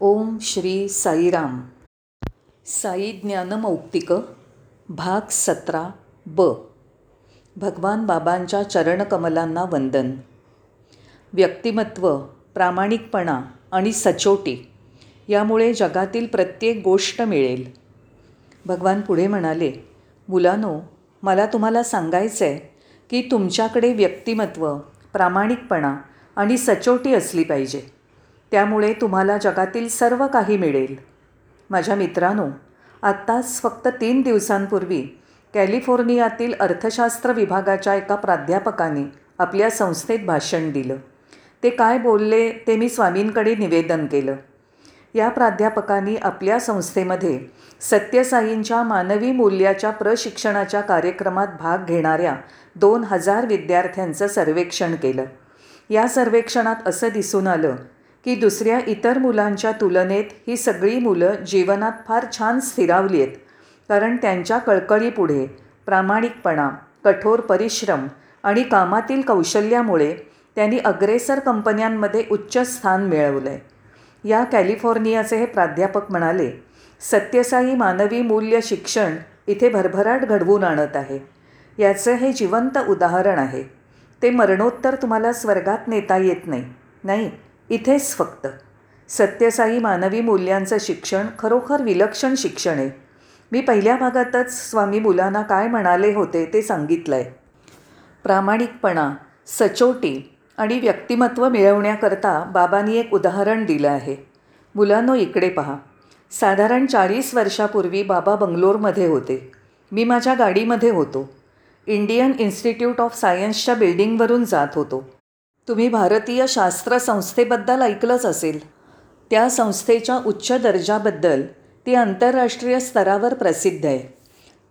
ओम श्री साईराम. साई ज्ञानमौक्तिक भाग सतरा ब. भगवान बाबांच्या चरणकमलांना वंदन. व्यक्तिमत्व प्रामाणिकपणा आणि सचोटी यामुळे जगातील प्रत्येक गोष्ट मिळेल. भगवान पुढे म्हणाले मुलानो मला तुम्हाला सांगायचं आहे की तुमच्याकडे व्यक्तिमत्व प्रामाणिकपणा आणि सचोटी असली पाहिजे. त्यामुळे तुम्हाला जगातील सर्व काही मिळेल. माझ्या मित्रांनो आत्ताच फक्त तीन दिवसांपूर्वी कॅलिफोर्नियातील अर्थशास्त्र विभागाच्या एका प्राध्यापकाने आपल्या संस्थेत भाषण दिलं. ते काय बोलले ते मी स्वामींकडे निवेदन केलं. या प्राध्यापकांनी आपल्या संस्थेमध्ये सत्यसाईंच्या मानवी मूल्याच्या प्रशिक्षणाच्या कार्यक्रमात भाग घेणाऱ्या दोन हजार विद्यार्थ्यांचं सर्वेक्षण केलं. या सर्वेक्षणात असं दिसून आलं की दुसऱ्या इतर मुलांच्या तुलनेत ही सगळी मुलं जीवनात फार छान स्थिरावली आहेत. कारण त्यांच्या कळकळीपुढे प्रामाणिकपणा कठोर परिश्रम आणि कामातील कौशल्यामुळे त्यांनी अग्रेसर कंपन्यांमध्ये उच्च स्थान मिळवलं आहे या कॅलिफोर्नियाचे हे प्राध्यापक म्हणाले सत्यसाई मानवी मूल्य शिक्षण इथे भरभराट घडवून आणत आहे. याचं हे जिवंत उदाहरण आहे. ते मरणोत्तर तुम्हाला स्वर्गात नेता येत नाही नाही. इथेच फक्त. सत्यसाई मानवी मूल्यांचं शिक्षण खरोखर विलक्षण शिक्षण आहे. मी पहिल्या भागातच स्वामी मुलांना काय म्हणाले होते ते सांगितलं आहे प्रामाणिकपणा सचोटी आणि व्यक्तिमत्व मिळवण्याकरता बाबांनी एक उदाहरण दिलं आहे. मुलांनो इकडे पहा. साधारण चाळीस वर्षापूर्वी बाबा बंगलोरमध्ये होते. मी माझ्या गाडीमध्ये होतो. इंडियन इन्स्टिट्यूट ऑफ सायन्सच्या बिल्डिंगवरून जात होतो. तुम्ही भारतीय शास्त्र संस्थेबद्दल ऐकलंच असेल. त्या संस्थेच्या उच्च दर्जाबद्दल ती आंतरराष्ट्रीय स्तरावर प्रसिद्ध आहे.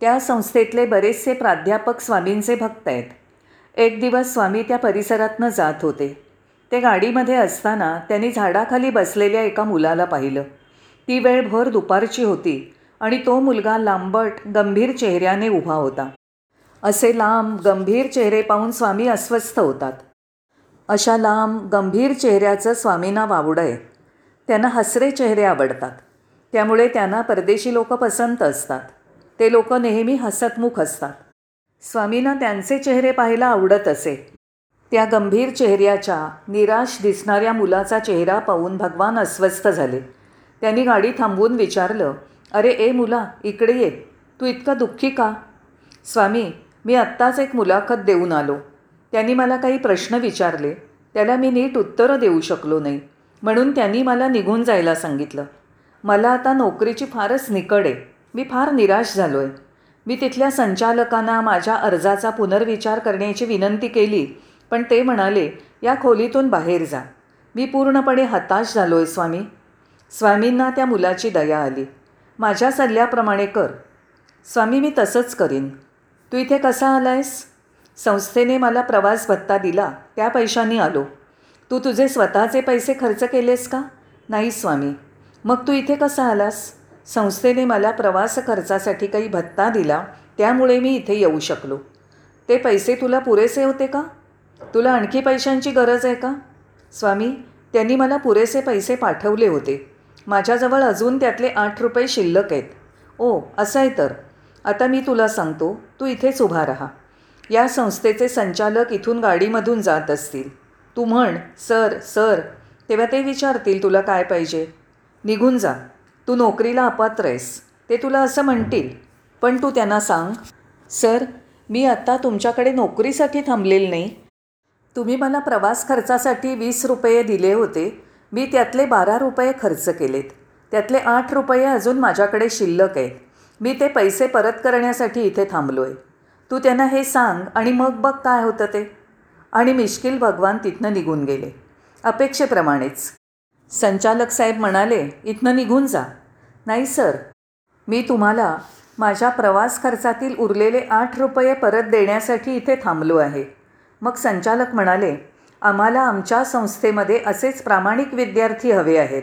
त्या संस्थेतले बरेचसे प्राध्यापक स्वामींचे भक्त आहेत. एक दिवस स्वामी त्या परिसरातनं जात होते. ते गाडीमध्ये असताना त्यांनी झाडाखाली बसलेल्या एका मुलाला पाहिलं. ती वेळ भर दुपारची होती आणि तो मुलगा लांबट गंभीर चेहऱ्याने उभा होता. असे लांब गंभीर चेहरे पाहून स्वामी अस्वस्थ होतात. अशा लांब गंभीर चेहऱ्याचं स्वामींना वावडं आहे. त्यांना हसरे चेहरे आवडतात. त्यामुळे त्यांना परदेशी लोक पसंत असतात. ते लोक नेहमी हसतमुख असतात. स्वामींना त्यांचे चेहरे पाहायला आवडत असे. त्या गंभीर चेहऱ्याच्या निराश दिसणाऱ्या मुलाचा चेहरा पाहून भगवान अस्वस्थ झाले. त्यांनी गाडी थांबवून विचारलं अरे ए मुला इकडे ये. तू इतका दुःखी का? स्वामी मी आत्ताच एक मुलाखत देऊन आलो. त्यांनी मला काही प्रश्न विचारले. त्याला मी नीट उत्तरं देऊ शकलो नाही. म्हणून त्यांनी मला निघून जायला सांगितलं. मला आता नोकरीची फारच निकड आहे. मी फार निराश झालो आहे मी तिथल्या संचालकांना माझ्या अर्जाचा पुनर्विचार करण्याची विनंती केली पण ते म्हणाले या खोलीतून बाहेर जा. मी पूर्णपणे हताश झालो आहे स्वामी. स्वामींना त्या मुलाची दया आली. माझ्या सल्ल्याप्रमाणे कर. स्वामी मी तसंच करीन. तू इथे कसा आला आहेस संस्थेने मला प्रवास भत्ता दिला त्या पैशांनी आलो. तू तुझे स्वतःचे पैसे खर्च केलेस का? नाही स्वामी. मग तू इथे कसा आलास? संस्थेने मला प्रवास खर्चासाठी काही भत्ता दिला त्यामुळे मी इथे येऊ शकलो. ते पैसे तुला पुरेसे होते का? तुला आणखी पैशांची गरज आहे का? स्वामी त्यांनी मला पुरेसे पैसे पाठवले होते. माझ्याजवळ अजून त्यातले आठ रुपये शिल्लक आहेत. ओ असं आहे तर. आता मी तुला सांगतो तू इथेच उभा राहा. या संस्थेचे संचालक इथून गाडीमधून जात असतील. तू म्हण सर सर तेव्हा ते विचारतील तुला काय पाहिजे. निघून जा. तू नोकरीला अपात्र आहेस. ते तुला असं म्हणतील. पण तू त्यांना सांग सर मी आत्ता तुमच्याकडे नोकरीसाठी थांबलेलं नाही. तुम्ही मला प्रवास खर्चासाठी वीस रुपये दिले होते. मी त्यातले बारा रुपये खर्च केलेत. त्यातले आठ रुपये अजून माझ्याकडे शिल्लक आहेत. मी ते पैसे परत करण्यासाठी इथे थांबलो आहे तू त्यांना हे सांग आणि मग बघ काय होतं ते. आणि मिश्किल भगवान तिथनं निघून गेले. अपेक्षेप्रमाणेच. संचालक साहेब म्हणाले इथनं निघून जा. नाही सर. मी तुम्हाला माझ्या प्रवास खर्चातील उरलेले आठ रुपये परत देण्यासाठी इथे थांबलो आहे. मग संचालक म्हणाले आम्हाला आमच्या संस्थेमध्ये असेच प्रामाणिक विद्यार्थी हवे आहेत.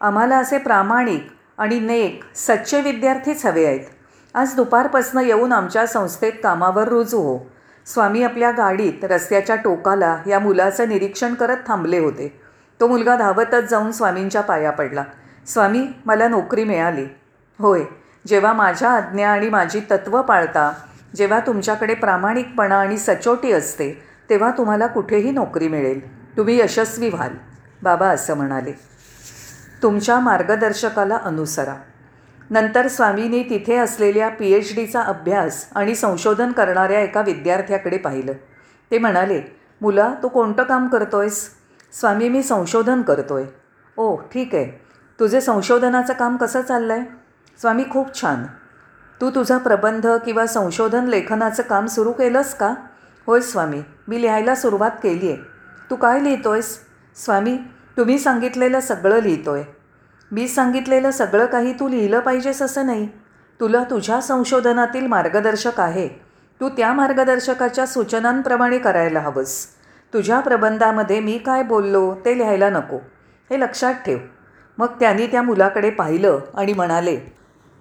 आम्हाला असे प्रामाणिक आणि नेक सच्चे विद्यार्थीच हवे आहेत. आज दुपारपासनं येऊन आमच्या संस्थेत कामावर रुजू. हो स्वामी आपल्या गाडीत रस्त्याच्या टोकाला या मुलाचं निरीक्षण करत थांबले होते. तो मुलगा धावतच जाऊन स्वामींच्या पाया पडला. स्वामी मला नोकरी मिळाली. होय जेव्हा माझ्या आज्ञा आणि माझी तत्त्व पाळता जेव्हा तुमच्याकडे प्रामाणिकपणा आणि सचोटी असते तेव्हा तुम्हाला कुठेही नोकरी मिळेल. तुम्ही यशस्वी व्हाल. बाबा असं म्हणाले. तुमच्या मार्गदर्शकाला अनुसरा. नंतर स्वामींनी तिथे असलेल्या पी एच डीचा अभ्यास आणि संशोधन करणाऱ्या एका विद्यार्थ्याकडे पाहिलं. ते म्हणाले मुला तू कोणतं काम करतोयस? स्वामी मी संशोधन करतोय. ओ ठीक आहे. तुझे संशोधनाचं काम कसं चाललं आहे स्वामी खूप छान. तू तुझा प्रबंध किंवा संशोधन लेखनाचं काम सुरू केलंस का? होय स्वामी मी लिहायला सुरुवात केली आहे तू काय लिहितोयस? स्वामी तुम्ही सांगितलेलं सगळं लिहितो आहे मी सांगितलेलं सगळं काही तू लिहिलं पाहिजेस असं नाही. तुला तुझ्या संशोधनातील मार्गदर्शक आहे. तू त्या मार्गदर्शकाच्या सूचनांप्रमाणे करायला हवंस. तुझ्या प्रबंधामध्ये मी काय बोललो ते लिहायला नको. हे लक्षात ठेव. मग त्यांनी त्या मुलाकडे पाहिलं आणि म्हणाले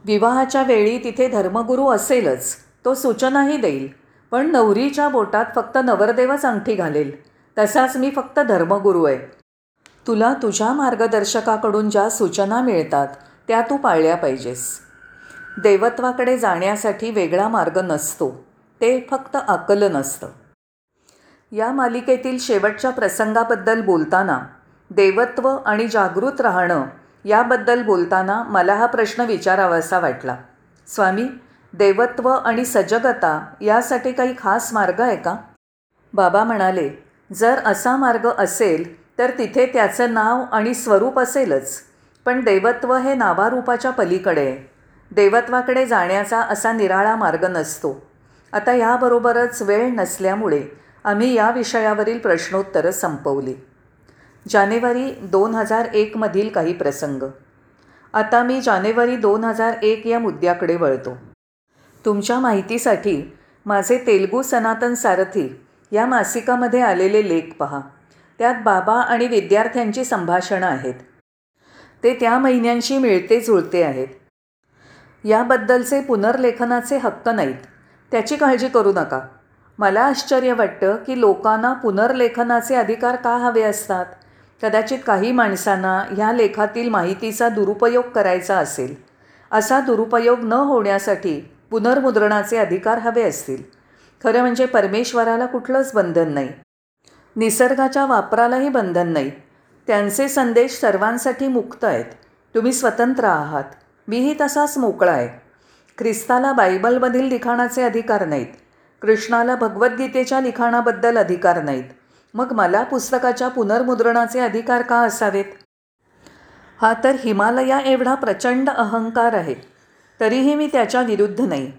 विवाहाच्या वेळी तिथे धर्मगुरू असेलच. तो सूचनाही देईल. पण नवरीच्या बोटात फक्त नवरदेवच अंगठी घालेल. तसाच मी फक्त धर्मगुरू आहे. तुला तुझ्या मार्गदर्शकाकडून ज्या सूचना मिळतात त्या तू पाळल्या पाहिजेस. देवत्वाकडे जाण्यासाठी वेगळा मार्ग नसतो ते फक्त आकलन असतं या मालिकेतील शेवटच्या प्रसंगाबद्दल बोलताना देवत्व आणि जागृत राहणं याबद्दल बोलताना मला हा प्रश्न विचारावासा वाटला. स्वामी देवत्व आणि सजगता यासाठी काही खास मार्ग आहे का? बाबा म्हणाले जर असा मार्ग असेल तर तिथे त्याचं नाव आणि स्वरूप असेलच. पण देवत्व हे नावारूपाच्या पलीकडे. आहे देवत्वाकडे जाण्याचा असा निराळा मार्ग नसतो. आता याबरोबरच वेळ नसल्यामुळे आम्ही या विषयावरील प्रश्नोत्तरं संपवली. जानेवारी दोन हजार एकमधील काही प्रसंग. आता मी जानेवारी दोन हजार एक या मुद्द्याकडे वळतो. तुमच्या माहितीसाठी माझे तेलगू सनातन सारथी या मासिकामध्ये आलेले लेख पहा. त्यात बाबा आणि विद्यार्थ्यांची संभाषणं आहेत. ते त्या महिन्यांशी मिळते जुळते आहेत. याबद्दलचे पुनर्लेखनाचे हक्क नाहीत. त्याची काळजी करू नका. मला आश्चर्य वाटतं की लोकांना पुनर्लेखनाचे अधिकार का हवे असतात? कदाचित काही माणसांना ह्या लेखातील माहितीचा दुरुपयोग करायचा असेल. असा दुरुपयोग न होण्यासाठी पुनर्मुद्रणाचे अधिकार हवे असतील. खरं म्हणजे परमेश्वराला कुठलंच बंधन नाही. निसर्गाच्या वापरालाही बंधन नाही. त्यांचे संदेश सर्वांसाठी मुक्त आहेत. तुम्ही स्वतंत्र आहात. मीही तसाच मोकळा आहे. ख्रिस्ताला बायबलमधील लिखाणाचे अधिकार नाहीत. कृष्णाला भगवद्गीतेच्या लिखाणाबद्दल अधिकार नाहीत. मग मला पुस्तकाच्या पुनर्मुद्रणाचे अधिकार का असावेत? हा तर हिमालया एवढा प्रचंड अहंकार आहे. तरीही मी त्याच्या विरुद्ध नाही.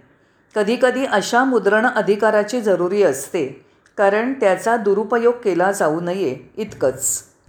कधीकधी अशा मुद्रण अधिकाराची जरुरी असते. कारण त्याचा दुरुपयोग केला जाऊ नये इतकंच.